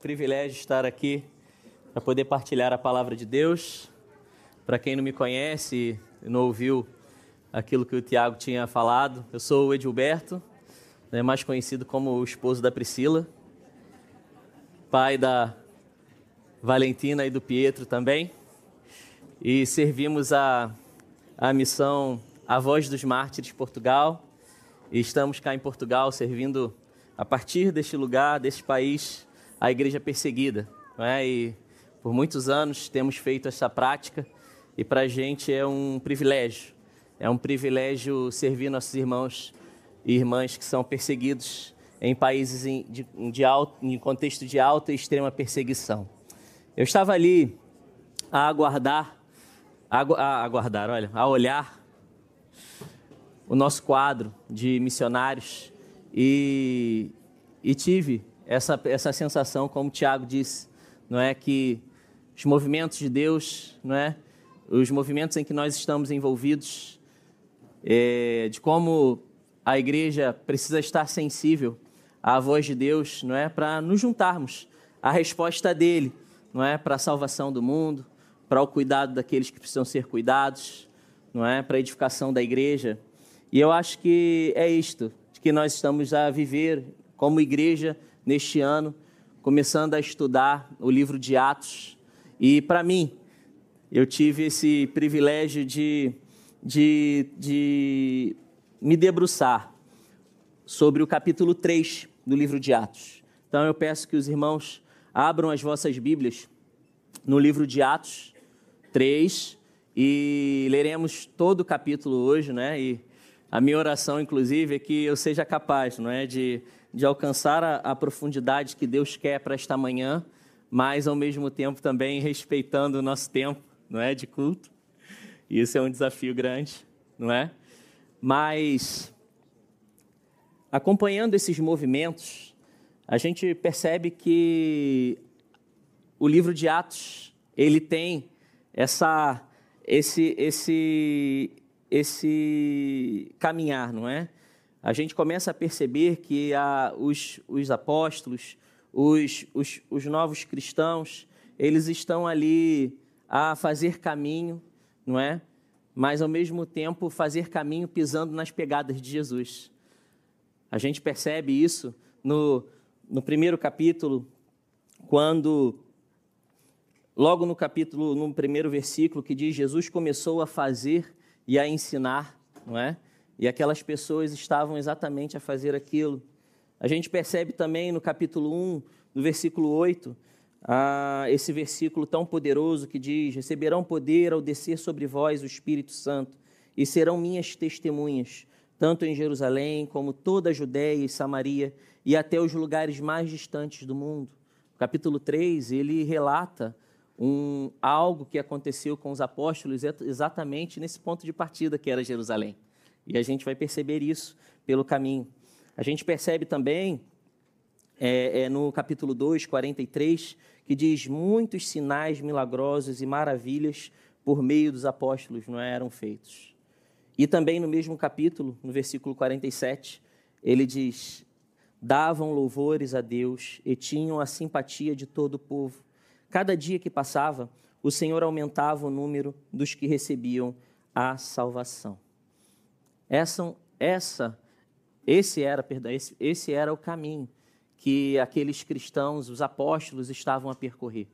privilégio estar aqui para poder partilhar a palavra de Deus. Para quem não me conhece e não ouviu aquilo que o Tiago tinha falado, eu sou o Edilberto, né, mais conhecido como o esposo da Priscila, pai da Valentina e do Pietro também. E servimos a, a missão A Voz dos Mártires Portugal. E estamos cá em Portugal servindo a partir deste lugar, deste país, a igreja perseguida. É? E por muitos anos temos feito essa prática e para a gente é um privilégio. É um privilégio servir nossos irmãos e irmãs que são perseguidos em países em, de, de alto, em contexto de alta e extrema perseguição. Eu estava ali a aguardar, a, a aguardar, olha, a olhar o nosso quadro de missionários e, e tive essa, essa sensação, como Tiago disse, não é? Que os movimentos de Deus, não é, os movimentos em que nós estamos envolvidos, é, de como a igreja precisa estar sensível à voz de Deus, não é, para nos juntarmos à resposta dele, não é, para a salvação do mundo, para o cuidado daqueles que precisam ser cuidados, não é, para a edificação da igreja. E eu acho que é isto que nós estamos a viver como igreja neste ano, começando a estudar o livro de Atos. E para mim, eu tive esse privilégio de, de, de me debruçar sobre o capítulo 3 do livro de Atos. Então eu peço que os irmãos abram as vossas Bíblias no livro de Atos 3 e leremos todo o capítulo hoje, né? E a minha oração, inclusive, é que eu seja capaz, não é, de, de alcançar a, a profundidade que Deus quer para esta manhã, mas ao mesmo tempo também respeitando o nosso tempo, não é, de culto. Isso é um desafio grande, não é? Mas acompanhando esses movimentos, a gente percebe que o livro de Atos ele tem essa esse esse esse caminhar, não é? A gente começa a perceber que a, os, os apóstolos, os, os, os novos cristãos, eles estão ali a fazer caminho, não é? Mas ao mesmo tempo fazer caminho pisando nas pegadas de Jesus. A gente percebe isso no, no primeiro capítulo, quando, logo no capítulo, no primeiro versículo, que diz: Jesus começou a fazer e a ensinar, não é? E aquelas pessoas estavam exatamente a fazer aquilo. A gente percebe também no capítulo 1, no versículo 8, ah, esse versículo tão poderoso que diz: Receberão poder ao descer sobre vós o Espírito Santo, e serão minhas testemunhas, tanto em Jerusalém como toda a Judéia e Samaria, e até os lugares mais distantes do mundo. capítulo 3, ele relata um, algo que aconteceu com os apóstolos exatamente nesse ponto de partida que era Jerusalém. E a gente vai perceber isso pelo caminho. A gente percebe também é, é, no capítulo 2, 43, que diz: Muitos sinais milagrosos e maravilhas por meio dos apóstolos não eram feitos. E também no mesmo capítulo, no versículo 47, ele diz: Davam louvores a Deus e tinham a simpatia de todo o povo Cada dia que passava, o Senhor aumentava o número dos que recebiam a salvação. Essa, essa, esse era, perdão, esse, esse era o caminho que aqueles cristãos, os apóstolos, estavam a percorrer,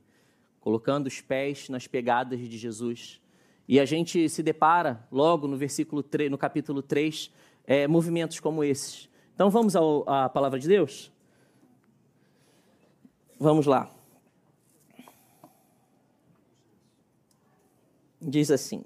colocando os pés nas pegadas de Jesus. E a gente se depara logo no versículo 3, no capítulo 3, é, movimentos como esses. Então vamos ao, à palavra de Deus? Vamos lá. diz assim.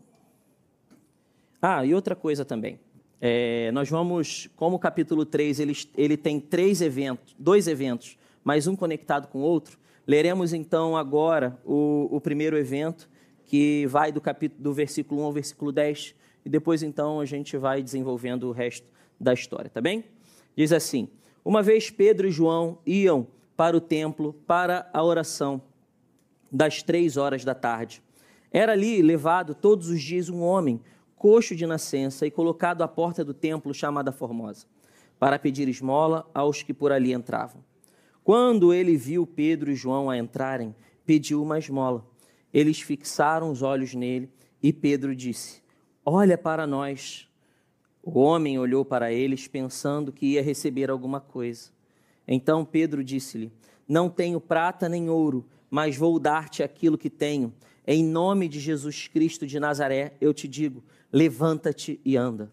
Ah, e outra coisa também. É, nós vamos, como o capítulo 3 ele, ele tem três eventos, dois eventos, mais um conectado com o outro, leremos então agora o, o primeiro evento, que vai do, capítulo, do versículo 1 ao versículo 10, e depois então a gente vai desenvolvendo o resto da história, tá bem? Diz assim: Uma vez Pedro e João iam para o templo para a oração das três horas da tarde. Era ali levado todos os dias um homem, coxo de nascença, e colocado à porta do templo chamada Formosa, para pedir esmola aos que por ali entravam. Quando ele viu Pedro e João a entrarem, pediu uma esmola. Eles fixaram os olhos nele e Pedro disse: Olha para nós. O homem olhou para eles, pensando que ia receber alguma coisa. Então Pedro disse-lhe: Não tenho prata nem ouro, mas vou dar-te aquilo que tenho. Em nome de Jesus Cristo de Nazaré, eu te digo: levanta-te e anda.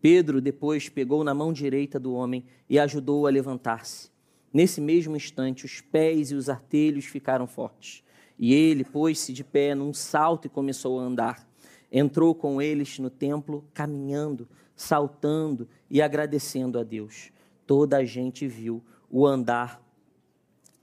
Pedro depois pegou na mão direita do homem e ajudou-o a levantar-se. Nesse mesmo instante, os pés e os artelhos ficaram fortes. E ele pôs-se de pé num salto e começou a andar. Entrou com eles no templo, caminhando, saltando e agradecendo a Deus. Toda a gente viu o andar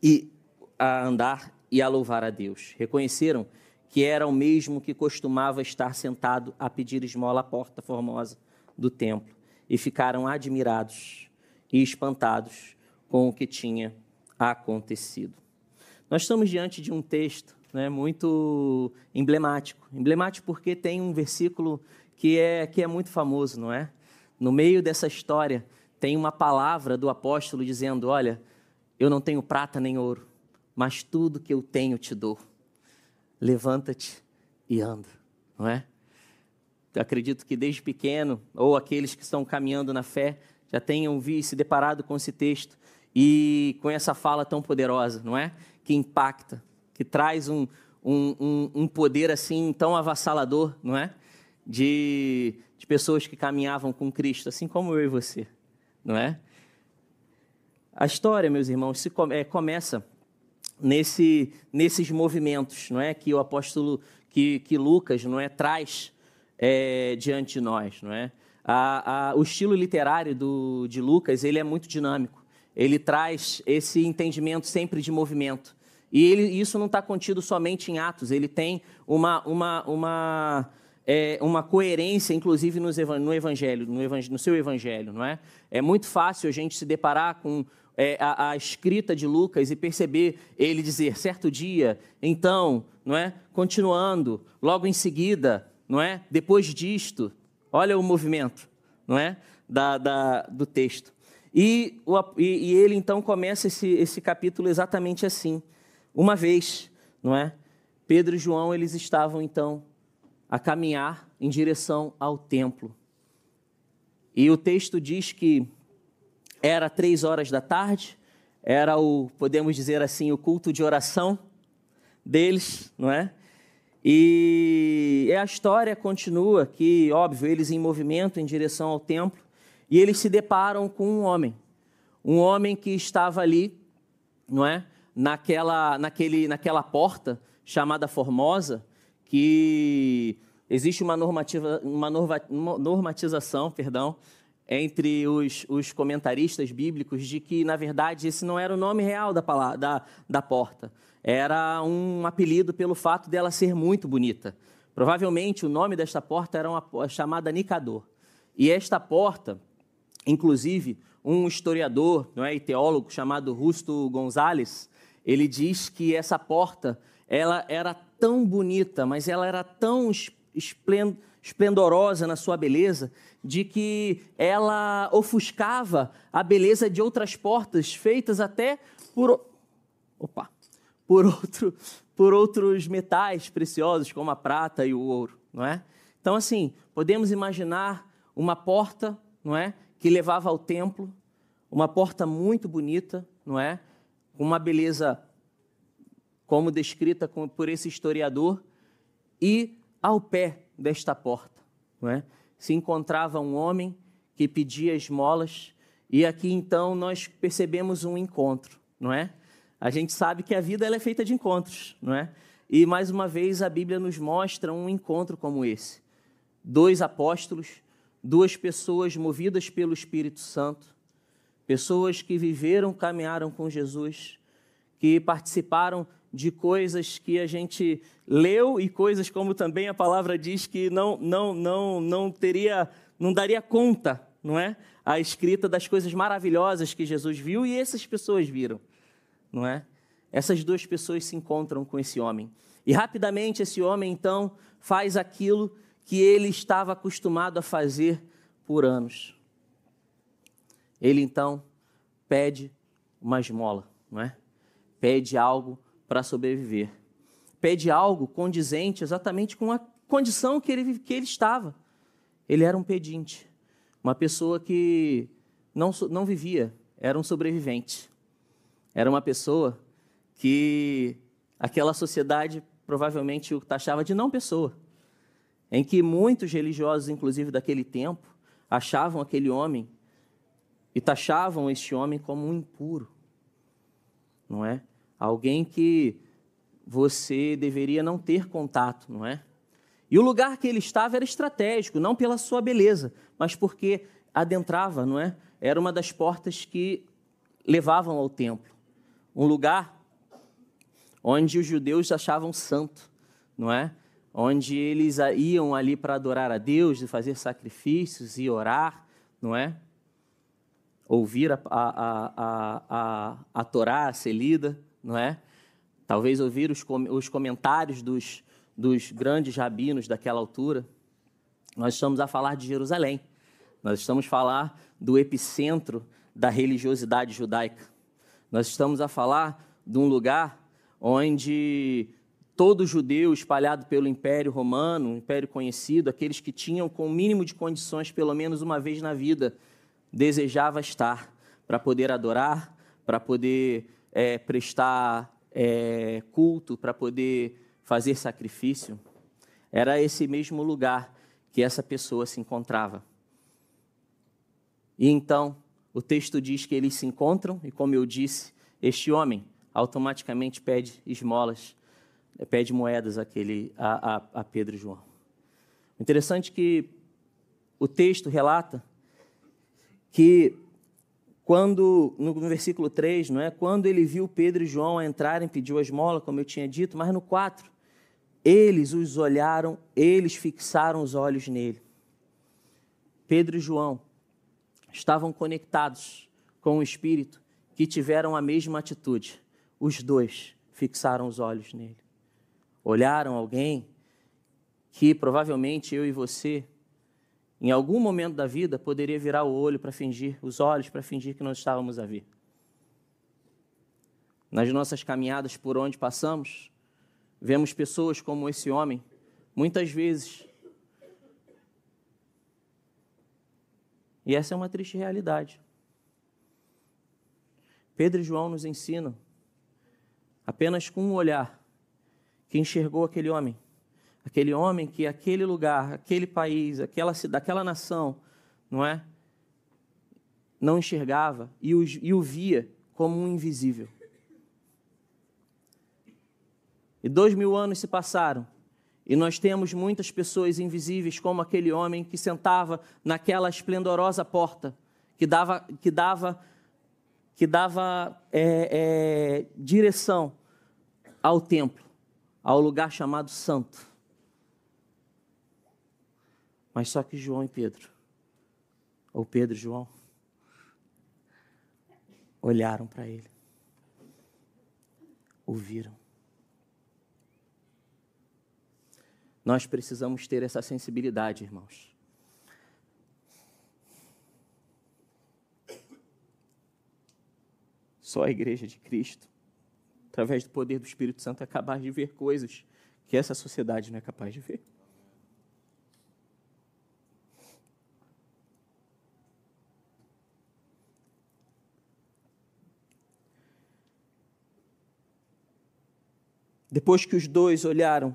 e a andar e a louvar a Deus. Reconheceram que era o mesmo que costumava estar sentado a pedir esmola à porta formosa do templo e ficaram admirados e espantados com o que tinha acontecido. Nós estamos diante de um texto né, muito emblemático. Emblemático porque tem um versículo que é, que é muito famoso, não é? No meio dessa história tem uma palavra do apóstolo dizendo: Olha, eu não tenho prata nem ouro, mas tudo que eu tenho te dou. Levanta-te e anda, não é? Eu acredito que desde pequeno, ou aqueles que estão caminhando na fé, já tenham visto, se deparado com esse texto e com essa fala tão poderosa, não é? Que impacta, que traz um, um, um, um poder assim tão avassalador, não é? De, de pessoas que caminhavam com Cristo, assim como eu e você, não é? A história, meus irmãos, se come, é, começa nesse, nesses movimentos, não é? Que o apóstolo, que, que Lucas, não é, traz é, diante de nós, não é? A, a, o estilo literário do, de Lucas ele é muito dinâmico. Ele traz esse entendimento sempre de movimento. E ele, isso não está contido somente em Atos. Ele tem uma, uma, uma, é, uma coerência, inclusive no evangelho, no evangelho, no seu evangelho, não é? É muito fácil a gente se deparar com é, a, a, escrita de Lucas e perceber ele dizer certo dia, então, não é? Continuando, logo em seguida, não é? Depois disto, olha o movimento, não é? Da, da do texto. E, o, e, e, ele então começa esse, esse capítulo exatamente assim. Uma vez, não é? Pedro e João eles estavam então a caminhar em direção ao templo. E o texto diz que era três horas da tarde, era o, podemos dizer assim, o culto de oração deles, não é? E a história continua que, óbvio, eles em movimento em direção ao templo, e eles se deparam com um homem, um homem que estava ali, não é? Naquela, naquele, naquela porta chamada Formosa, que existe uma, normativa, uma normatização, perdão, entre os, os, comentaristas bíblicos de que, na verdade, esse não era o nome real da, da, da porta. Era um apelido pelo fato dela ser muito bonita. Provavelmente o nome desta porta era uma chamada Nicador. E esta porta, inclusive, um historiador não é, e teólogo chamado Rusto Gonzalez, ele diz que essa porta ela era tão bonita, mas ela era tão esplêndida esplendorosa na sua beleza, de que ela ofuscava a beleza de outras portas feitas até por opa, por outro por outros metais preciosos como a prata e o ouro, não é? Então assim, podemos imaginar uma porta, não é, que levava ao templo, uma porta muito bonita, não é? Com uma beleza como descrita por esse historiador e ao pé desta porta, não é? Se encontrava um homem que pedia esmolas e aqui então nós percebemos um encontro, não é? A gente sabe que a vida ela é feita de encontros, não é? E mais uma vez a Bíblia nos mostra um encontro como esse. Dois apóstolos, duas pessoas movidas pelo Espírito Santo, pessoas que viveram, caminharam com Jesus, que participaram de coisas que a gente leu e coisas como também a palavra diz que não não não não teria não daria conta, não é? A escrita das coisas maravilhosas que Jesus viu e essas pessoas viram, não é? Essas duas pessoas se encontram com esse homem. E rapidamente esse homem então faz aquilo que ele estava acostumado a fazer por anos. Ele então pede uma esmola, não é? Pede algo para sobreviver. Pede algo condizente exatamente com a condição que ele, que ele estava. Ele era um pedinte, uma pessoa que não, não vivia, era um sobrevivente. Era uma pessoa que aquela sociedade provavelmente o taxava de não pessoa, em que muitos religiosos, inclusive daquele tempo, achavam aquele homem e taxavam este homem como um impuro, não é? Alguém que você deveria não ter contato, não é? E o lugar que ele estava era estratégico, não pela sua beleza, mas porque adentrava, não é? Era uma das portas que levavam ao templo. Um lugar onde os judeus achavam santo, não é? Onde eles iam ali para adorar a Deus, de fazer sacrifícios e orar, não é? Ouvir a, a, a, a, a Torá ser lida, não é? Talvez ouvir os, os comentários dos, dos grandes rabinos daquela altura. Nós estamos a falar de Jerusalém. Nós estamos a falar do epicentro da religiosidade judaica. Nós estamos a falar de um lugar onde todo judeu espalhado pelo Império Romano, um império conhecido, aqueles que tinham com o mínimo de condições, pelo menos uma vez na vida, desejava estar para poder adorar, para poder é, prestar é, culto, para poder fazer sacrifício. Era esse mesmo lugar que essa pessoa se encontrava. E então, o texto diz que eles se encontram, e como eu disse, este homem automaticamente pede esmolas, pede moedas àquele, a, a, a Pedro e João. Interessante que o texto relata que quando, no, versículo 3, não é? Quando ele viu Pedro e João entrarem, pediu a esmola, como eu tinha dito, mas no 4, eles os olharam, eles fixaram os olhos nele. Pedro e João estavam conectados com o Espírito, que tiveram a mesma atitude os dois fixaram os olhos nele. Olharam alguém que provavelmente eu e você, em algum momento da vida, poderia virar o olho para fingir, os olhos para fingir que nós estávamos a ver. Nas nossas caminhadas por onde passamos, vemos pessoas como esse homem, muitas vezes. E essa é uma triste realidade. Pedro e João nos ensinam apenas com um olhar, que enxergou aquele homem. Aquele homem que aquele lugar, aquele país, aquela cidade, aquela nação, não é? Não enxergava e o, e o via como um invisível. E dois mil anos se passaram e nós temos muitas pessoas invisíveis, como aquele homem que sentava naquela esplendorosa porta, que dava, que dava que dava é, é, direção ao templo, ao lugar chamado Santo. Mas só que João e Pedro, ou Pedro e João, olharam para ele, ouviram. Nós precisamos ter essa sensibilidade, irmãos. Só a igreja de Cristo, através do poder do Espírito Santo, é capaz de ver coisas que essa sociedade não é capaz de ver. Depois que os dois olharam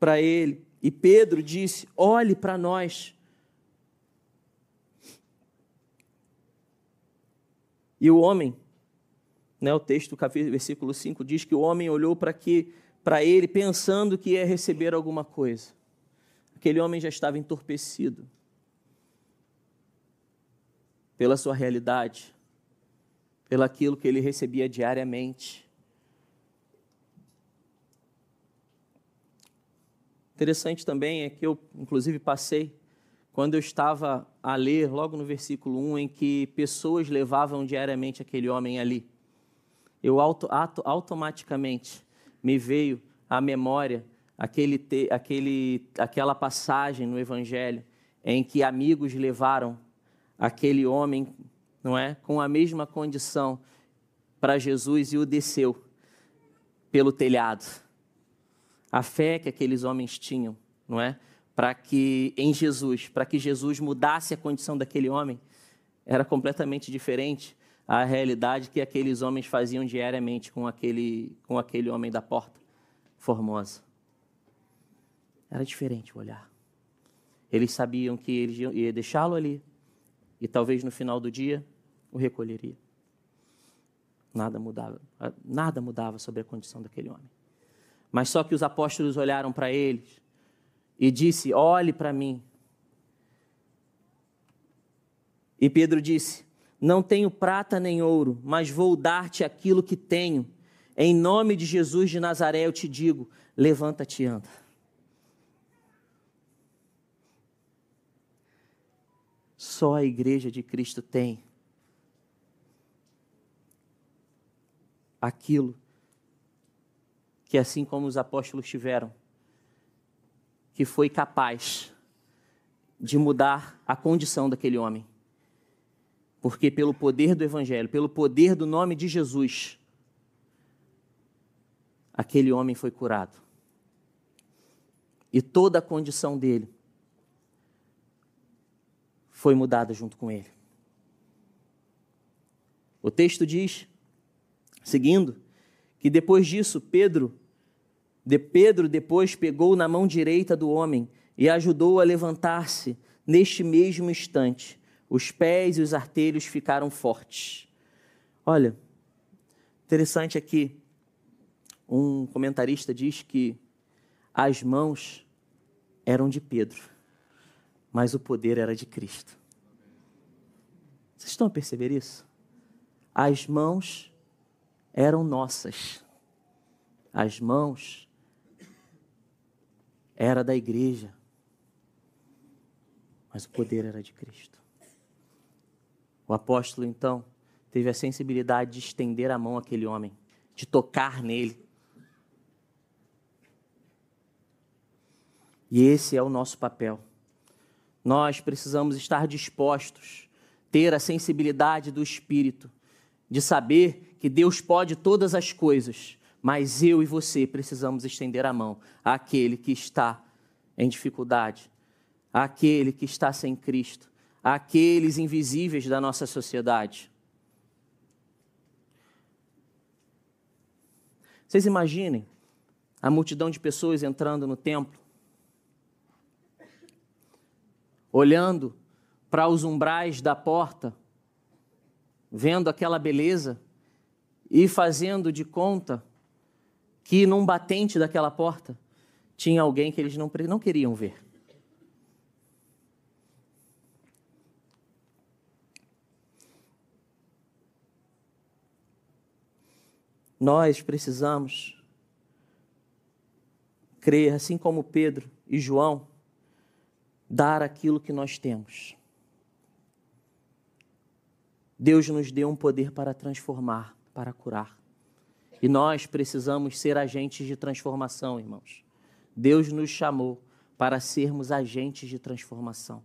para ele, e Pedro disse: Olhe para nós. E o homem né, o texto, versículo 5, diz que o homem olhou para que para ele pensando que ia receber alguma coisa. Aquele homem já estava entorpecido pela sua realidade, pelo aquilo que ele recebia diariamente. Interessante também é que eu, inclusive, passei quando eu estava a ler, logo no versículo 1, em que pessoas levavam diariamente aquele homem ali eu auto, auto, automaticamente me veio à memória aquele, aquele, aquela passagem no Evangelho em que amigos levaram aquele homem, não é, com a mesma condição para Jesus e o desceu pelo telhado. A fé que aqueles homens tinham, não é? Para que em Jesus, para que Jesus mudasse a condição daquele homem, era completamente diferente a realidade que aqueles homens faziam diariamente com aquele, com aquele homem da porta formosa. Era diferente o olhar. Eles sabiam que eles iam deixá-lo ali e talvez no final do dia o recolheria. Nada mudava, nada mudava sobre a condição daquele homem. Mas só que os apóstolos olharam para eles e disse: "Olhe para mim". E Pedro disse: "Não tenho prata nem ouro, mas vou dar-te aquilo que tenho. Em nome de Jesus de Nazaré eu te digo: levanta-te e anda". Só a igreja de Cristo tem aquilo que, assim como os apóstolos tiveram, que foi capaz de mudar a condição daquele homem. Porque pelo poder do Evangelho, pelo poder do nome de Jesus, aquele homem foi curado. E toda a condição dele foi mudada junto com ele. O texto diz, seguindo, que depois disso Pedro, de Pedro depois pegou na mão direita do homem e ajudou a levantar-se neste mesmo instante. Os pés e os artelhos ficaram fortes. Olha, interessante aqui, um comentarista diz que as mãos eram de Pedro mas o poder era de Cristo. Vocês estão a perceber isso? As mãos eram nossas. As mãos era da igreja. Mas o poder era de Cristo. O apóstolo então teve a sensibilidade de estender a mão àquele homem, de tocar nele. E esse é o nosso papel nós precisamos estar dispostos, ter a sensibilidade do Espírito, de saber que Deus pode todas as coisas, mas eu e você precisamos estender a mão àquele que está em dificuldade, àquele que está sem Cristo, àqueles invisíveis da nossa sociedade. Vocês imaginem a multidão de pessoas entrando no templo, olhando para os umbrais da porta, vendo aquela beleza e fazendo de conta que num batente daquela porta tinha alguém que eles não, não queriam ver. Nós precisamos crer, assim como Pedro e João, dar aquilo que nós temos. Deus nos deu um poder para transformar, para curar. E nós precisamos ser agentes de transformação, irmãos. Deus nos chamou para sermos agentes de transformação.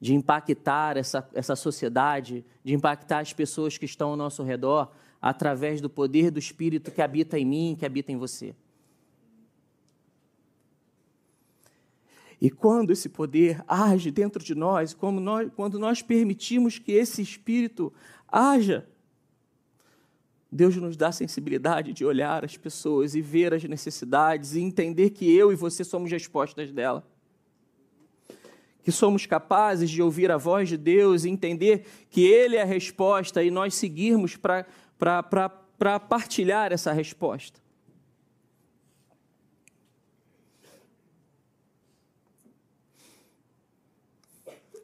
De impactar essa, essa sociedade, de impactar as pessoas que estão ao nosso redor, através do poder do Espírito que habita em mim, que habita em você. E quando esse poder age dentro de nós, nós, quando nós permitimos que esse Espírito haja, Deus nos dá a sensibilidade de olhar as pessoas e ver as necessidades e entender que eu e você somos respostas dela. Que somos capazes de ouvir a voz de Deus e entender que Ele é a resposta e nós seguirmos para partilhar essa resposta.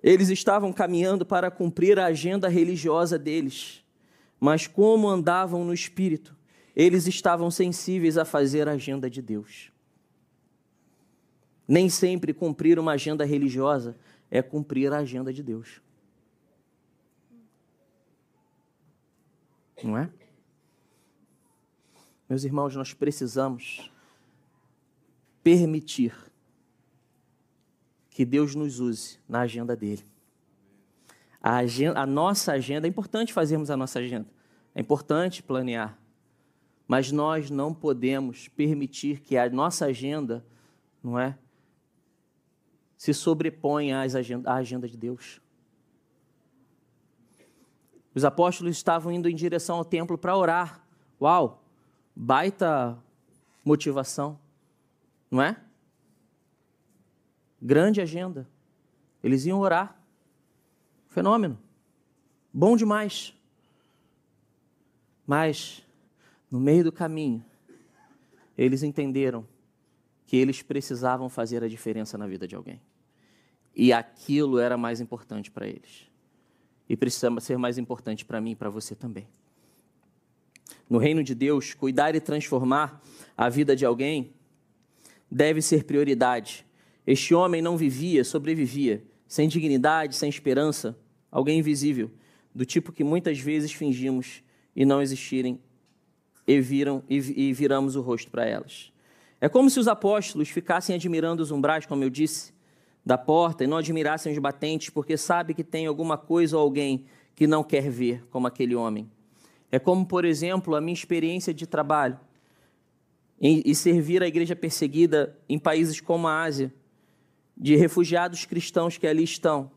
Eles estavam caminhando para cumprir a agenda religiosa deles, mas como andavam no espírito, eles estavam sensíveis a fazer a agenda de Deus. Nem sempre cumprir uma agenda religiosa é cumprir a agenda de Deus. Não é? Meus irmãos, nós precisamos permitir que Deus nos use na agenda dele. A, agenda, a nossa agenda, é importante fazermos a nossa agenda. É importante planear, mas nós não podemos permitir que a nossa agenda, não é, se sobreponha à agenda de Deus. Os apóstolos estavam indo em direção ao templo para orar. Uau, baita motivação, não é? Grande agenda. Eles iam orar. Fenômeno. Bom demais. Mas, no meio do caminho, eles entenderam que eles precisavam fazer a diferença na vida de alguém. E aquilo era mais importante para eles. E precisa ser mais importante para mim e para você também. No reino de Deus, cuidar e transformar a vida de alguém deve ser prioridade. Este homem não vivia, sobrevivia, sem dignidade, sem esperança, alguém invisível, do tipo que muitas vezes fingimos e não existirem e, viram, e, e viramos o rosto para elas. É como se os apóstolos ficassem admirando os umbrais, como eu disse, da porta e não admirassem os batentes, porque sabe que tem alguma coisa ou alguém que não quer ver, como aquele homem. É como, por exemplo, a minha experiência de trabalho e servir a igreja perseguida em países como a Ásia, de refugiados cristãos que ali estão,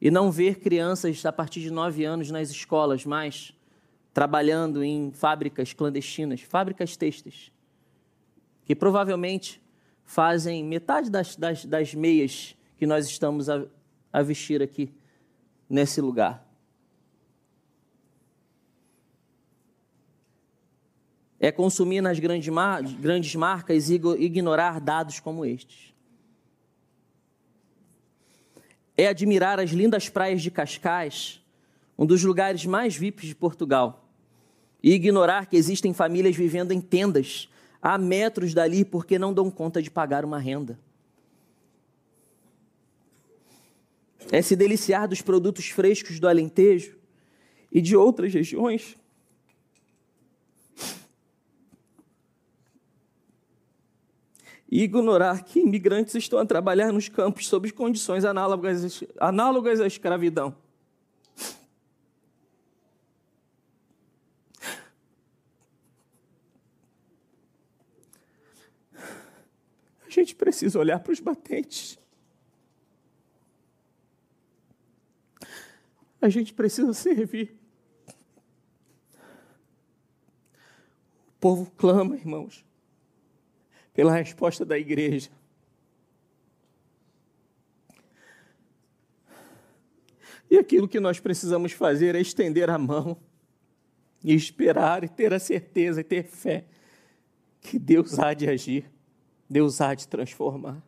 e não ver crianças a partir de nove anos nas escolas mais, trabalhando em fábricas clandestinas, fábricas têxteis, que provavelmente fazem metade das, das, das meias que nós estamos a, a vestir aqui nesse lugar. É consumir nas grandes, mar, grandes marcas e ignorar dados como estes. É admirar as lindas praias de Cascais um dos lugares mais VIPs de Portugal, e ignorar que existem famílias vivendo em tendas a metros dali porque não dão conta de pagar uma renda. É se deliciar dos produtos frescos do Alentejo e de outras regiões. E ignorar que imigrantes estão a trabalhar nos campos sob condições análogas, análogas à escravidão. A gente precisa olhar para os batentes. A gente precisa servir. O povo clama, irmãos, pela resposta da igreja. E aquilo que nós precisamos fazer é estender a mão e esperar e ter a certeza e ter fé que Deus há de agir. Deus há de transformar.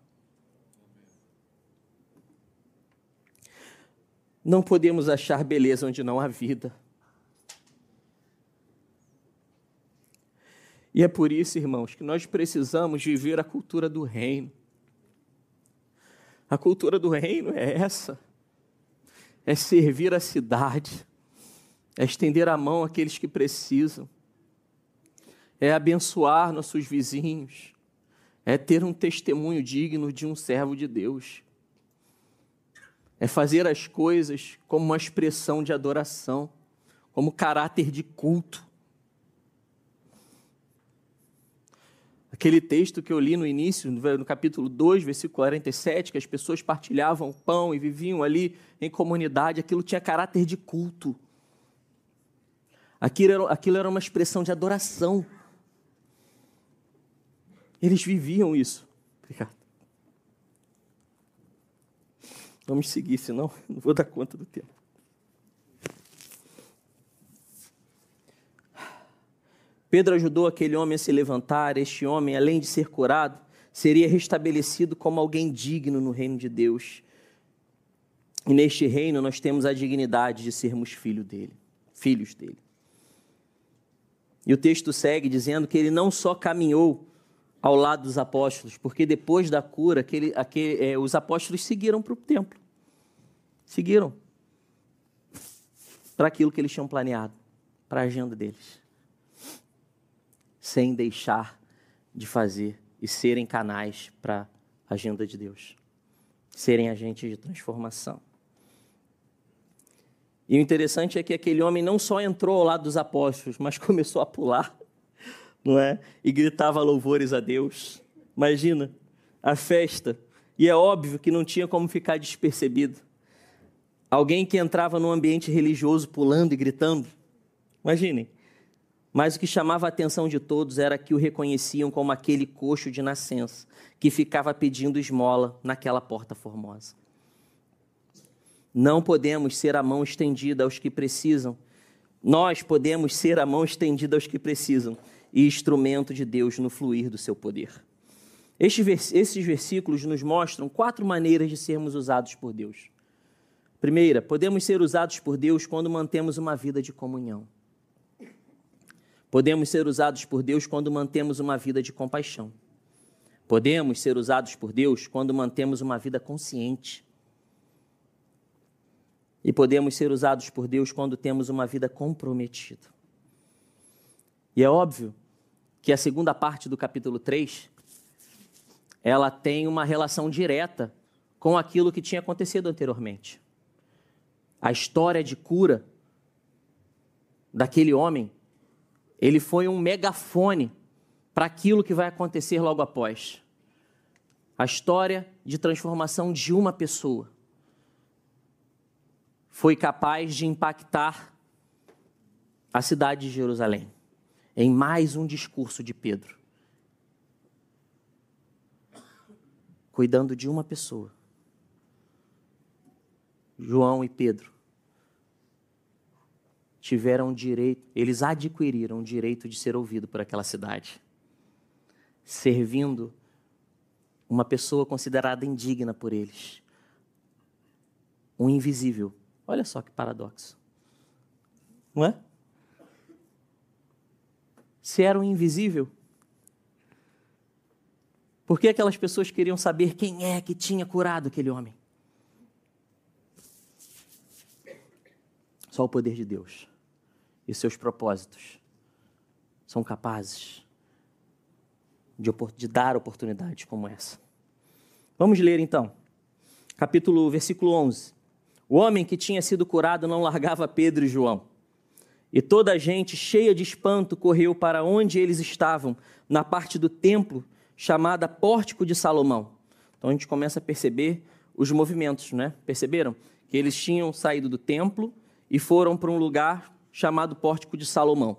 Não podemos achar beleza onde não há vida. E é por isso, irmãos, que nós precisamos viver a cultura do reino. A cultura do reino é essa: é servir a cidade, é estender a mão àqueles que precisam, é abençoar nossos vizinhos, é ter um testemunho digno de um servo de Deus. É fazer as coisas como uma expressão de adoração, como caráter de culto. Aquele texto que eu li no início, no capítulo 2, versículo 47, que as pessoas partilhavam pão e viviam ali em comunidade, aquilo tinha caráter de culto. Aquilo era, aquilo era uma expressão de adoração. Eles viviam isso. Obrigado. Vamos seguir, senão não vou dar conta do tempo. Pedro ajudou aquele homem a se levantar. Este homem, além de ser curado, seria restabelecido como alguém digno no reino de Deus. E neste reino nós temos a dignidade de sermos filho dele, filhos dele. E o texto segue dizendo que ele não só caminhou ao lado dos apóstolos, porque depois da cura, aquele, aquele, é, os apóstolos seguiram para o templo. Seguiram para aquilo que eles tinham planeado, para a agenda deles. Sem deixar de fazer e serem canais para a agenda de Deus. Serem agentes de transformação. E o interessante é que aquele homem não só entrou ao lado dos apóstolos, mas começou a pular, não é? E gritava louvores a Deus. Imagina a festa. E é óbvio que não tinha como ficar despercebido. Alguém que entrava num ambiente religioso pulando e gritando. Imaginem. Mas o que chamava a atenção de todos era que o reconheciam como aquele coxo de nascença que ficava pedindo esmola naquela porta formosa. Não podemos ser a mão estendida aos que precisam. Nós podemos ser a mão estendida aos que precisam e instrumento de Deus no fluir do seu poder. Esses versículos nos mostram quatro maneiras de sermos usados por Deus. Primeira, podemos ser usados por Deus quando mantemos uma vida de comunhão. Podemos ser usados por Deus quando mantemos uma vida de compaixão. Podemos ser usados por Deus quando mantemos uma vida consciente. E podemos ser usados por Deus quando temos uma vida comprometida. E é óbvio que a segunda parte do capítulo 3, ela tem uma relação direta com aquilo que tinha acontecido anteriormente. A história de cura daquele homem, ele foi um megafone para aquilo que vai acontecer logo após. A história de transformação de uma pessoa foi capaz de impactar a cidade de Jerusalém em mais um discurso de Pedro. Cuidando de uma pessoa. João e Pedro tiveram direito, eles adquiriram o direito de ser ouvido por aquela cidade, servindo uma pessoa considerada indigna por eles, um invisível Olha só que paradoxo. Não é? Se era um invisível, por que aquelas pessoas queriam saber quem é que tinha curado aquele homem? Só o poder de Deus e seus propósitos são capazes de, de dar oportunidades como essa. Vamos ler então, capítulo, versículo 11. O homem que tinha sido curado não largava Pedro e João. E toda a gente, cheia de espanto, correu para onde eles estavam, na parte do templo chamada Pórtico de Salomão. Então a gente começa a perceber os movimentos, né? Perceberam? Que eles tinham saído do templo e foram para um lugar chamado Pórtico de Salomão.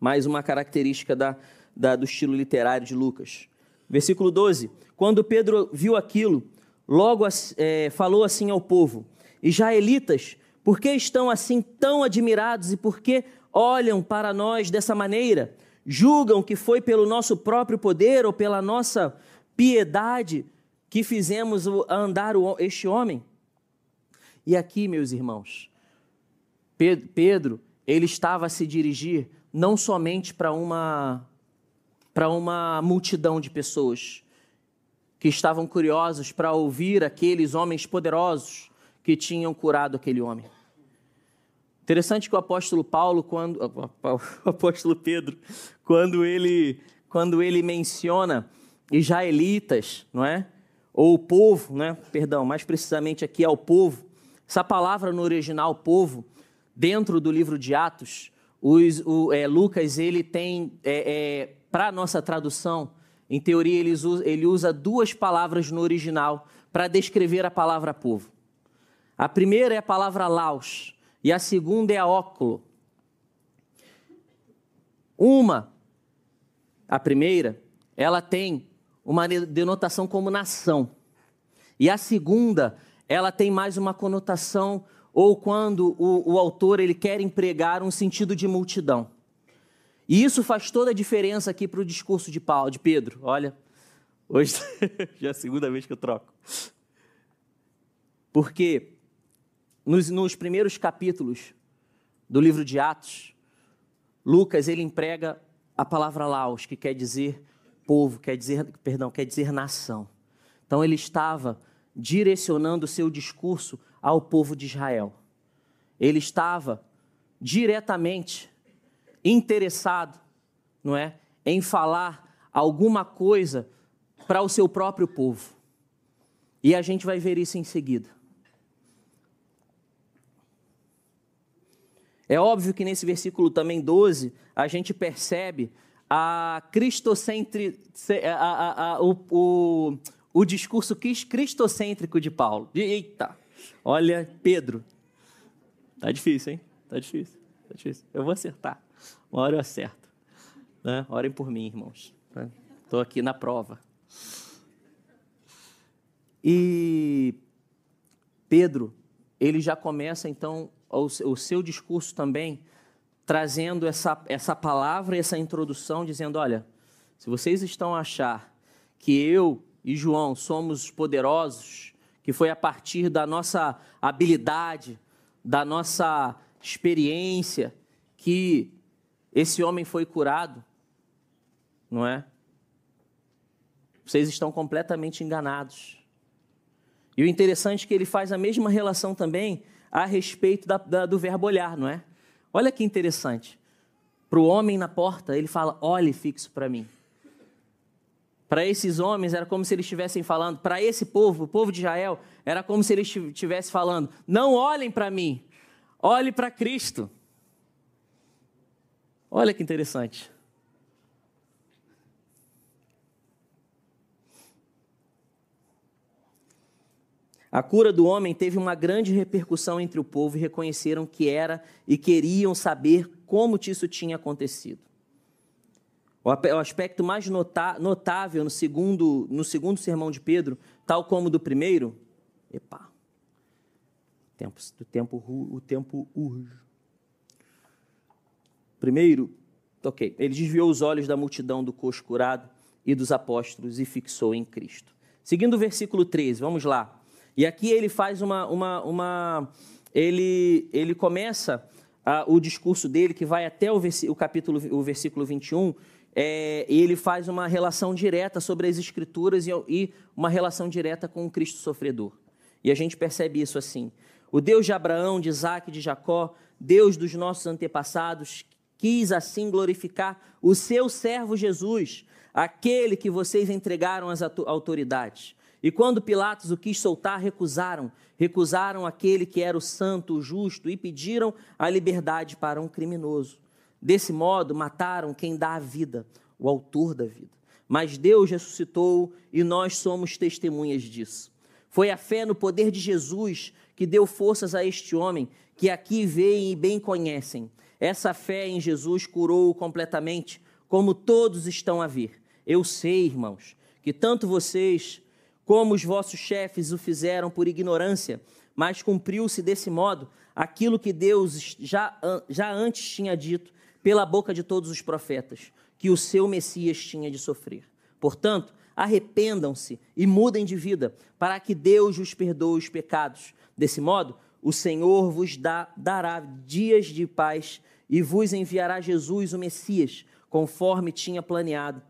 Mais uma característica da, da, do estilo literário de Lucas. Versículo 12: Quando Pedro viu aquilo, logo é, falou assim ao povo: Israelitas, por que estão assim tão admirados e por que olham para nós dessa maneira? Julgam que foi pelo nosso próprio poder ou pela nossa piedade que fizemos andar este homem? E aqui, meus irmãos, Pedro, ele estava a se dirigir não somente para uma para uma multidão de pessoas, que estavam curiosos para ouvir aqueles homens poderosos que tinham curado aquele homem. Interessante que o apóstolo Paulo, quando o apóstolo Pedro, quando ele quando ele menciona israelitas, não é? Ou o povo, né? Perdão, mais precisamente aqui é o povo. Essa palavra no original povo, dentro do livro de Atos, os, o, é, Lucas ele tem é, é, para nossa tradução em teoria, ele usa, ele usa duas palavras no original para descrever a palavra povo. A primeira é a palavra laos e a segunda é a óculo. Uma, a primeira, ela tem uma denotação como nação. E a segunda, ela tem mais uma conotação ou quando o, o autor ele quer empregar um sentido de multidão. E isso faz toda a diferença aqui para o discurso de Paulo, de Pedro. Olha, hoje já é a segunda vez que eu troco. Porque nos, nos primeiros capítulos do livro de Atos, Lucas ele emprega a palavra laos, que quer dizer povo, quer dizer, perdão, quer dizer nação. Então ele estava direcionando o seu discurso ao povo de Israel. Ele estava diretamente interessado, não é, em falar alguma coisa para o seu próprio povo. E a gente vai ver isso em seguida. É óbvio que nesse versículo também 12, a gente percebe a cristocentri, a, a, a, o, o, o discurso cristocêntrico de Paulo. Eita, olha, Pedro. Tá difícil, hein? Tá difícil, tá difícil. Eu vou acertar. Uma hora eu acerto. Né? Orem por mim, irmãos. Estou aqui na prova. E Pedro, ele já começa então o, seu discurso também trazendo essa, essa palavra essa introdução, dizendo: olha, se vocês estão a achar que eu e João somos poderosos, que foi a partir da nossa habilidade, da nossa experiência, que esse homem foi curado, não é? Vocês estão completamente enganados. E o interessante é que ele faz a mesma relação também a respeito da, da, do verbo olhar, não é? Olha que interessante. Para o homem na porta, ele fala: olhe fixo para mim. Para esses homens, era como se eles estivessem falando, para esse povo, o povo de Israel, era como se eles estivessem falando: não olhem para mim, olhe para Cristo. Olha que interessante. A cura do homem teve uma grande repercussão entre o povo e reconheceram que era e queriam saber como isso tinha acontecido. O aspecto mais notável no segundo, no segundo sermão de Pedro, tal como do primeiro, epa, o tempo, o tempo, o tempo urge. Primeiro, ok, ele desviou os olhos da multidão do coxo curado e dos apóstolos e fixou em Cristo. Seguindo o versículo 13, vamos lá. E aqui ele faz uma. uma, uma ele, ele começa uh, o discurso dele, que vai até o, o capítulo, o versículo 21, é, ele faz uma relação direta sobre as Escrituras e, e uma relação direta com o Cristo sofredor. E a gente percebe isso assim. O Deus de Abraão, de Isaac de Jacó, Deus dos nossos antepassados, quis assim glorificar o seu servo Jesus, aquele que vocês entregaram às autoridades. E quando Pilatos o quis soltar, recusaram. Recusaram aquele que era o santo, o justo, e pediram a liberdade para um criminoso. Desse modo, mataram quem dá a vida, o autor da vida. Mas Deus ressuscitou e nós somos testemunhas disso. Foi a fé no poder de Jesus que deu forças a este homem, que aqui veem e bem conhecem. Essa fé em Jesus curou-o completamente, como todos estão a ver. Eu sei, irmãos, que tanto vocês como os vossos chefes o fizeram por ignorância, mas cumpriu-se desse modo aquilo que Deus já, já antes tinha dito pela boca de todos os profetas, que o seu Messias tinha de sofrer. Portanto, arrependam-se e mudem de vida, para que Deus vos perdoe os pecados. Desse modo, o Senhor vos dá, dará dias de paz e vos enviará Jesus, o Messias, conforme tinha planeado,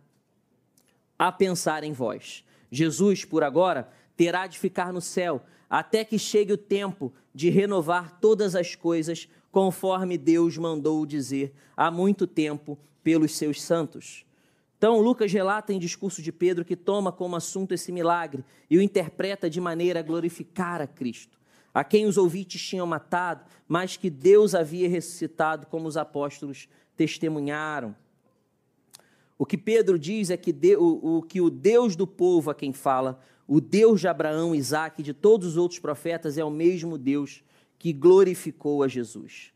a pensar em vós. Jesus, por agora, terá de ficar no céu, até que chegue o tempo de renovar todas as coisas, conforme Deus mandou dizer há muito tempo pelos seus santos. Então, Lucas relata em discurso de Pedro que toma como assunto esse milagre e o interpreta de maneira a glorificar a Cristo, a quem os ouvintes tinham matado, mas que Deus havia ressuscitado, como os apóstolos testemunharam. O que Pedro diz é que, de, o, o, que o Deus do povo a quem fala, o Deus de Abraão, Isaac e de todos os outros profetas, é o mesmo Deus que glorificou a Jesus.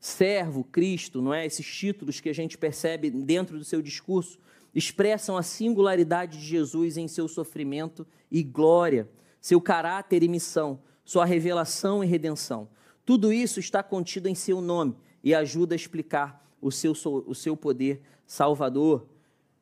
Servo, Cristo, não é? Esses títulos que a gente percebe dentro do seu discurso expressam a singularidade de Jesus em seu sofrimento e glória, seu caráter e missão, sua revelação e redenção. Tudo isso está contido em seu nome e ajuda a explicar o seu, o seu poder salvador.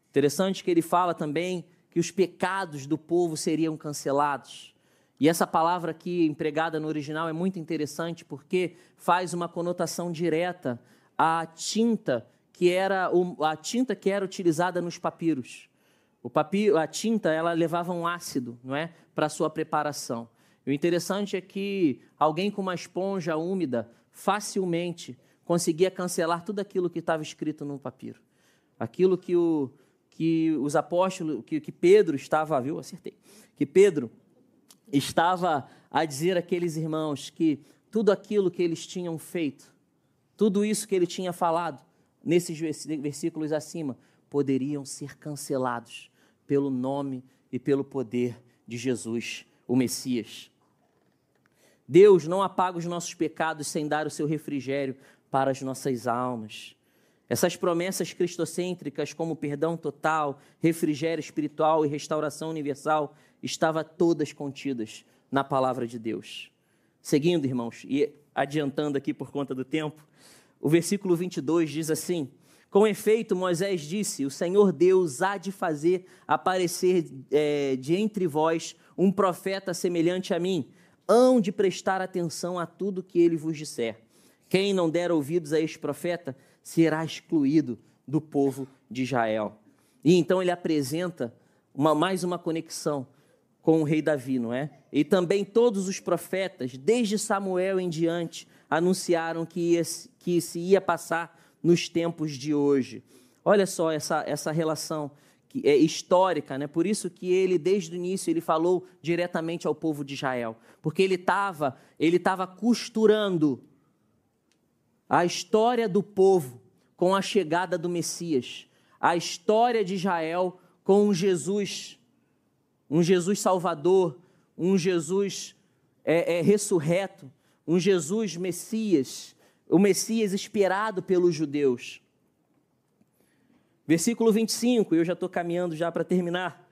Interessante que ele fala também que os pecados do povo seriam cancelados. E essa palavra aqui empregada no original é muito interessante porque faz uma conotação direta à tinta que era a tinta que era utilizada nos papiros. O papiro, a tinta, ela levava um ácido, não é, para sua preparação. E o interessante é que alguém com uma esponja úmida facilmente conseguia cancelar tudo aquilo que estava escrito no papiro. Aquilo que, o, que os apóstolos, que, que Pedro estava, viu? Acertei. Que Pedro estava a dizer àqueles irmãos que tudo aquilo que eles tinham feito, tudo isso que ele tinha falado nesses versículos acima, poderiam ser cancelados pelo nome e pelo poder de Jesus, o Messias. Deus não apaga os nossos pecados sem dar o seu refrigério para as nossas almas. Essas promessas cristocêntricas, como perdão total, refrigério espiritual e restauração universal, estavam todas contidas na palavra de Deus. Seguindo, irmãos, e adiantando aqui por conta do tempo, o versículo 22 diz assim: Com efeito, Moisés disse: O Senhor Deus há de fazer aparecer é, de entre vós um profeta semelhante a mim. Hão de prestar atenção a tudo que ele vos disser. Quem não der ouvidos a este profeta, será excluído do povo de Israel. E então ele apresenta uma, mais uma conexão com o rei Davi, não é? E também todos os profetas, desde Samuel em diante, anunciaram que, ia, que se ia passar nos tempos de hoje. Olha só essa, essa relação que é histórica, né? Por isso que ele desde o início ele falou diretamente ao povo de Israel, porque ele estava ele estava costurando a história do povo com a chegada do Messias, a história de Israel com Jesus, um Jesus Salvador, um Jesus é, é, ressurreto, um Jesus Messias, o Messias esperado pelos judeus. Versículo 25, eu já estou caminhando já para terminar.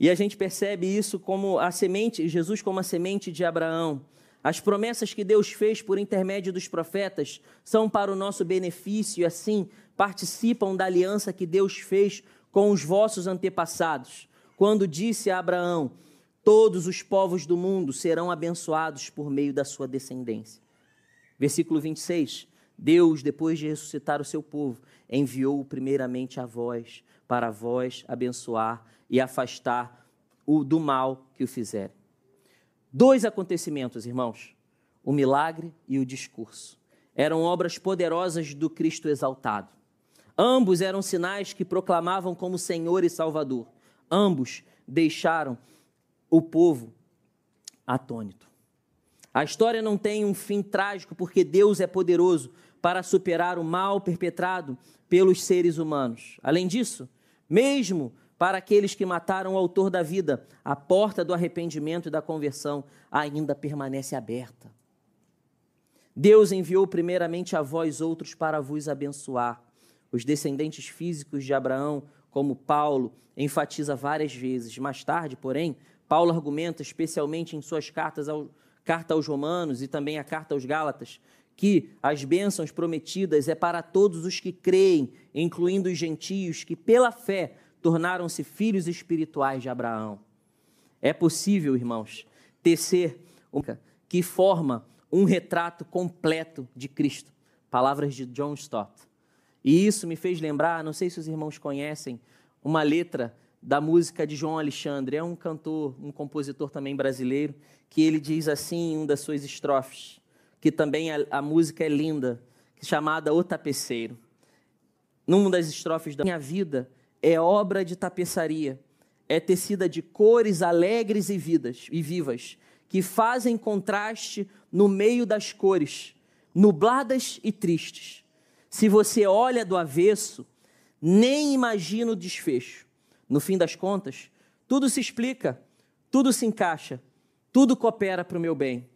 E a gente percebe isso como a semente, Jesus como a semente de Abraão. As promessas que Deus fez por intermédio dos profetas são para o nosso benefício e assim participam da aliança que Deus fez com os vossos antepassados, quando disse a Abraão: Todos os povos do mundo serão abençoados por meio da sua descendência. Versículo 26. Deus, depois de ressuscitar o seu povo, enviou primeiramente a vós, para vós abençoar e afastar o do mal que o fizerem. Dois acontecimentos, irmãos: o milagre e o discurso. Eram obras poderosas do Cristo exaltado. Ambos eram sinais que proclamavam como Senhor e Salvador. Ambos deixaram o povo atônito. A história não tem um fim trágico porque Deus é poderoso para superar o mal perpetrado pelos seres humanos. Além disso, mesmo para aqueles que mataram o autor da vida, a porta do arrependimento e da conversão ainda permanece aberta. Deus enviou primeiramente a vós outros para vos abençoar. Os descendentes físicos de Abraão, como Paulo, enfatiza várias vezes. Mais tarde, porém, Paulo argumenta, especialmente em suas cartas ao, carta aos Romanos e também a carta aos Gálatas, que as bênçãos prometidas é para todos os que creem, incluindo os gentios que pela fé tornaram-se filhos espirituais de Abraão. É possível, irmãos, tecer uma que forma um retrato completo de Cristo. Palavras de John Stott. E isso me fez lembrar, não sei se os irmãos conhecem, uma letra da música de João Alexandre. É um cantor, um compositor também brasileiro, que ele diz assim em uma das suas estrofes, que também a, a música é linda, chamada O Tapeceiro. Numa das estrofes da minha vida, é obra de tapeçaria, é tecida de cores alegres e, vidas, e vivas, que fazem contraste no meio das cores, nubladas e tristes. Se você olha do avesso, nem imagina o desfecho. No fim das contas, tudo se explica, tudo se encaixa, tudo coopera para o meu bem.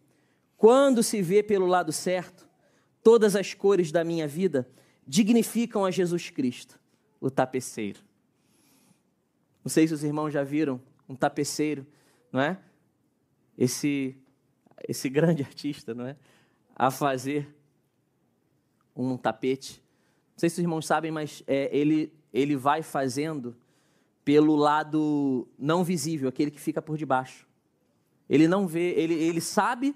Quando se vê pelo lado certo, todas as cores da minha vida dignificam a Jesus Cristo, o tapeceiro. Não sei se os irmãos já viram um tapeceiro, não é? Esse, esse grande artista, não é? A fazer um tapete. Não sei se os irmãos sabem, mas é, ele, ele vai fazendo pelo lado não visível, aquele que fica por debaixo. Ele não vê, ele, ele sabe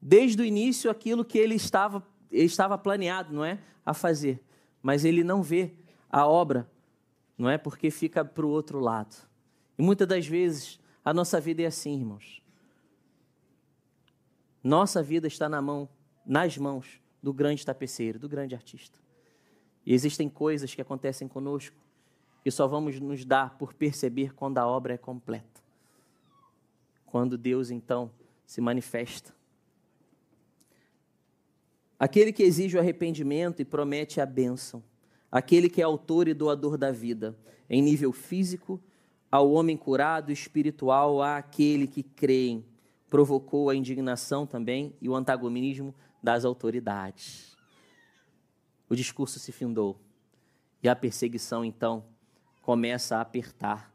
desde o início aquilo que ele estava, ele estava planeado, não é? A fazer. Mas ele não vê a obra não é porque fica para o outro lado. E muitas das vezes a nossa vida é assim, irmãos. Nossa vida está na mão, nas mãos do grande tapeceiro, do grande artista. E existem coisas que acontecem conosco que só vamos nos dar por perceber quando a obra é completa. Quando Deus então se manifesta. aquele que exige o arrependimento e promete a bênção, aquele que é autor e doador da vida, em nível físico, ao homem curado espiritual, àquele que crê, provocou a indignação também e o antagonismo das autoridades. O discurso se findou e a perseguição então começa a apertar.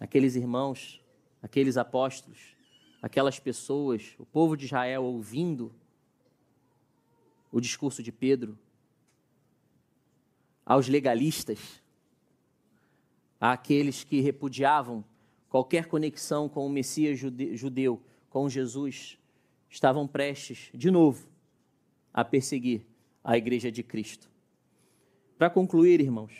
Aqueles irmãos, aqueles apóstolos, aquelas pessoas, o povo de Israel ouvindo o discurso de Pedro, aos legalistas, àqueles que repudiavam qualquer conexão com o Messias judeu, com Jesus, estavam prestes, de novo, a perseguir a igreja de Cristo. Para concluir, irmãos,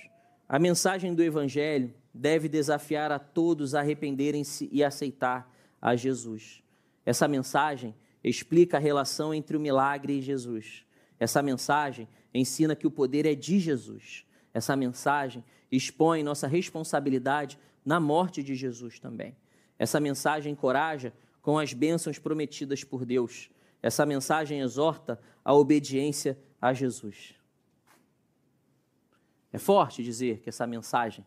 a mensagem do Evangelho deve desafiar a todos a arrependerem-se e aceitar a Jesus. Essa mensagem explica a relação entre o milagre e Jesus. Essa mensagem ensina que o poder é de Jesus. Essa mensagem expõe nossa responsabilidade na morte de Jesus também. Essa mensagem encoraja com as bênçãos prometidas por Deus. Essa mensagem exorta a obediência a Jesus. É forte dizer que essa mensagem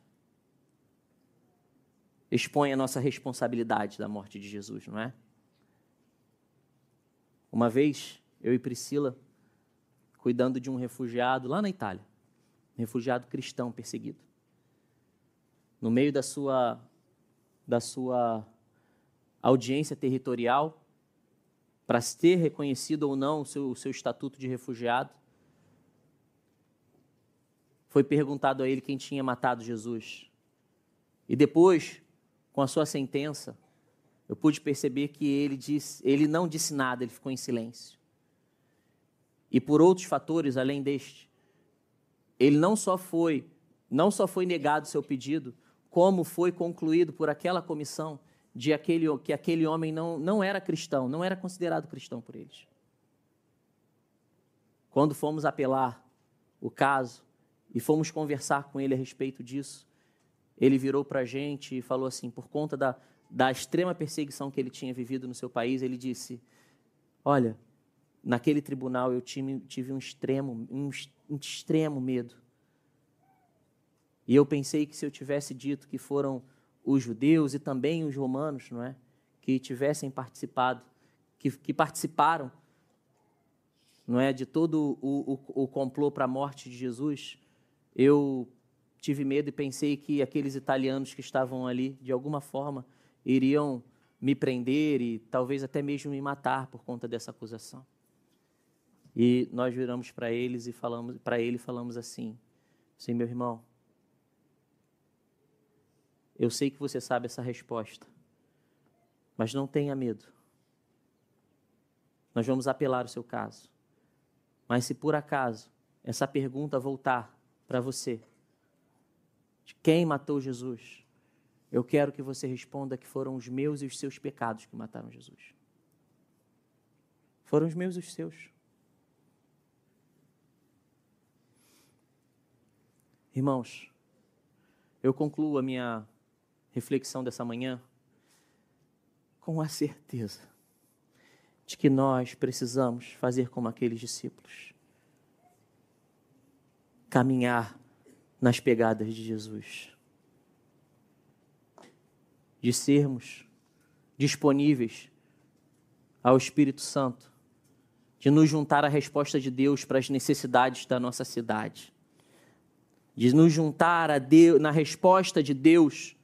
expõe a nossa responsabilidade da morte de Jesus, não é? Uma vez, eu e Priscila, cuidando de um refugiado lá na Itália, um refugiado cristão perseguido. No meio da sua, da sua audiência territorial, para ter reconhecido ou não o seu, o seu estatuto de refugiado, foi perguntado a ele quem tinha matado Jesus. E depois, com a sua sentença, eu pude perceber que ele, disse, ele não disse nada, ele ficou em silêncio. E por outros fatores além deste, ele não só foi, não só foi negado seu pedido, como foi concluído por aquela comissão de aquele, que aquele homem não, não era cristão, não era considerado cristão por eles. Quando fomos apelar o caso e fomos conversar com ele a respeito disso, ele virou para a gente e falou assim: por conta da, da extrema perseguição que ele tinha vivido no seu país, ele disse: Olha, naquele tribunal eu tive, um extremo, um, um extremo medo. E eu pensei que se eu tivesse dito que foram os judeus e também os romanos, não é, que tivessem participado, que, que participaram, não é, de todo o, o, o complô para a morte de Jesus, eu tive medo e pensei que aqueles italianos que estavam ali, de alguma forma, iriam me prender e talvez até mesmo me matar por conta dessa acusação. E nós viramos para eles e falamos para ele falamos assim: "Sim, meu irmão, eu sei que você sabe essa resposta, mas não tenha medo. Nós vamos apelar o seu caso. Mas se por acaso essa pergunta voltar para você, de quem matou Jesus, eu quero que você responda que foram os meus e os seus pecados que mataram Jesus. Foram os meus e os seus. Irmãos, eu concluo a minha reflexão dessa manhã? Com a certeza de que nós precisamos fazer como aqueles discípulos. Caminhar nas pegadas de Jesus, de sermos disponíveis ao Espírito Santo, de nos juntar à resposta de Deus para as necessidades da nossa cidade. De nos juntar a Deus, na resposta de Deus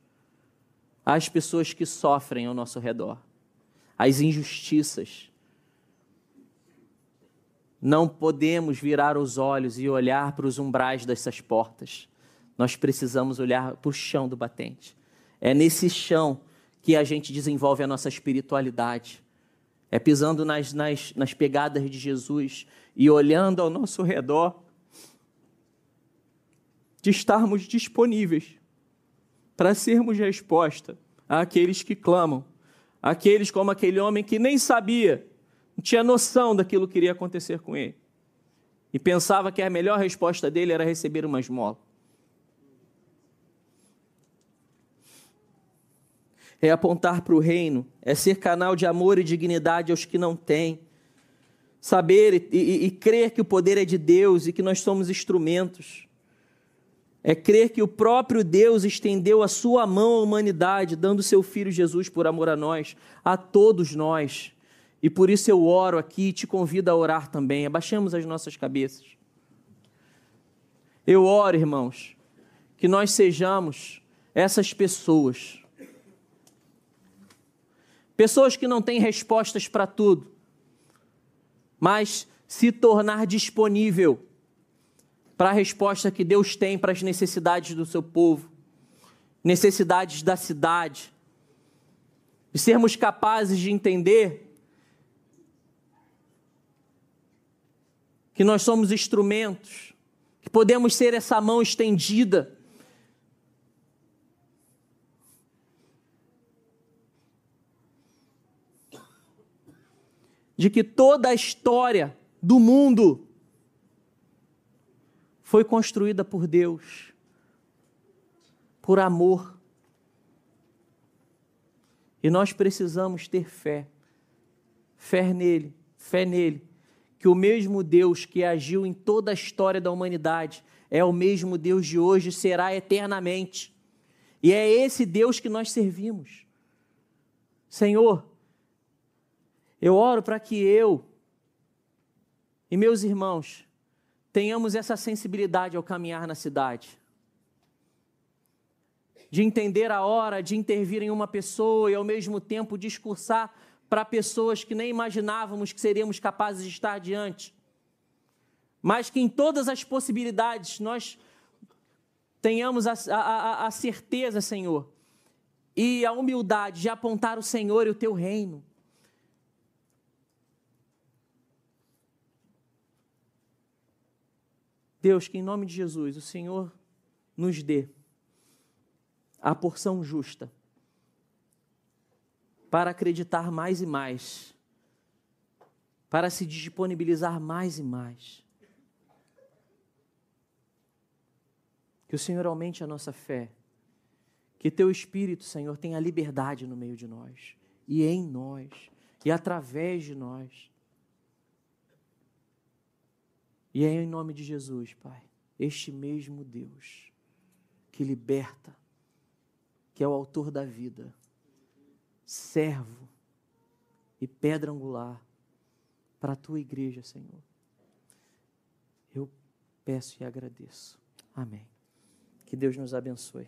às pessoas que sofrem ao nosso redor, às injustiças. Não podemos virar os olhos e olhar para os umbrais dessas portas. Nós precisamos olhar para o chão do batente. É nesse chão que a gente desenvolve a nossa espiritualidade. É pisando nas, nas, nas pegadas de Jesus e olhando ao nosso redor de estarmos disponíveis para sermos resposta àqueles que clamam, aqueles como aquele homem que nem sabia, não tinha noção daquilo que iria acontecer com ele e pensava que a melhor resposta dele era receber uma esmola. É apontar para o reino, é ser canal de amor e dignidade aos que não têm, saber e, e, e crer que o poder é de Deus e que nós somos instrumentos. É crer que o próprio Deus estendeu a sua mão à humanidade, dando seu filho Jesus por amor a nós, a todos nós. E por isso eu oro aqui e te convido a orar também. Abaixemos as nossas cabeças. Eu oro, irmãos, que nós sejamos essas pessoas. Pessoas que não têm respostas para tudo, mas se tornar disponível para a resposta que Deus tem para as necessidades do seu povo, necessidades da cidade, e sermos capazes de entender que nós somos instrumentos, que podemos ser essa mão estendida. De que toda a história do mundo foi construída por Deus, por amor. E nós precisamos ter fé, fé nele, fé nele, que o mesmo Deus que agiu em toda a história da humanidade é o mesmo Deus de hoje será eternamente. E é esse Deus que nós servimos. Senhor, eu oro para que eu e meus irmãos tenhamos essa sensibilidade ao caminhar na cidade. De entender a hora de intervir em uma pessoa e ao mesmo tempo discursar para pessoas que nem imaginávamos que seríamos capazes de estar diante. Mas que em todas as possibilidades nós tenhamos a, a, a certeza, Senhor, e a humildade de apontar o Senhor e o teu reino. Deus, que em nome de Jesus o Senhor nos dê a porção justa para acreditar mais e mais, para se disponibilizar mais e mais. Que o Senhor aumente a nossa fé, que teu Espírito, Senhor, tenha liberdade no meio de nós e em nós e através de nós. E é em nome de Jesus, Pai, este mesmo Deus que liberta, que é o autor da vida, servo e pedra angular para a tua igreja, Senhor. Eu peço e agradeço. Amém. Que Deus nos abençoe.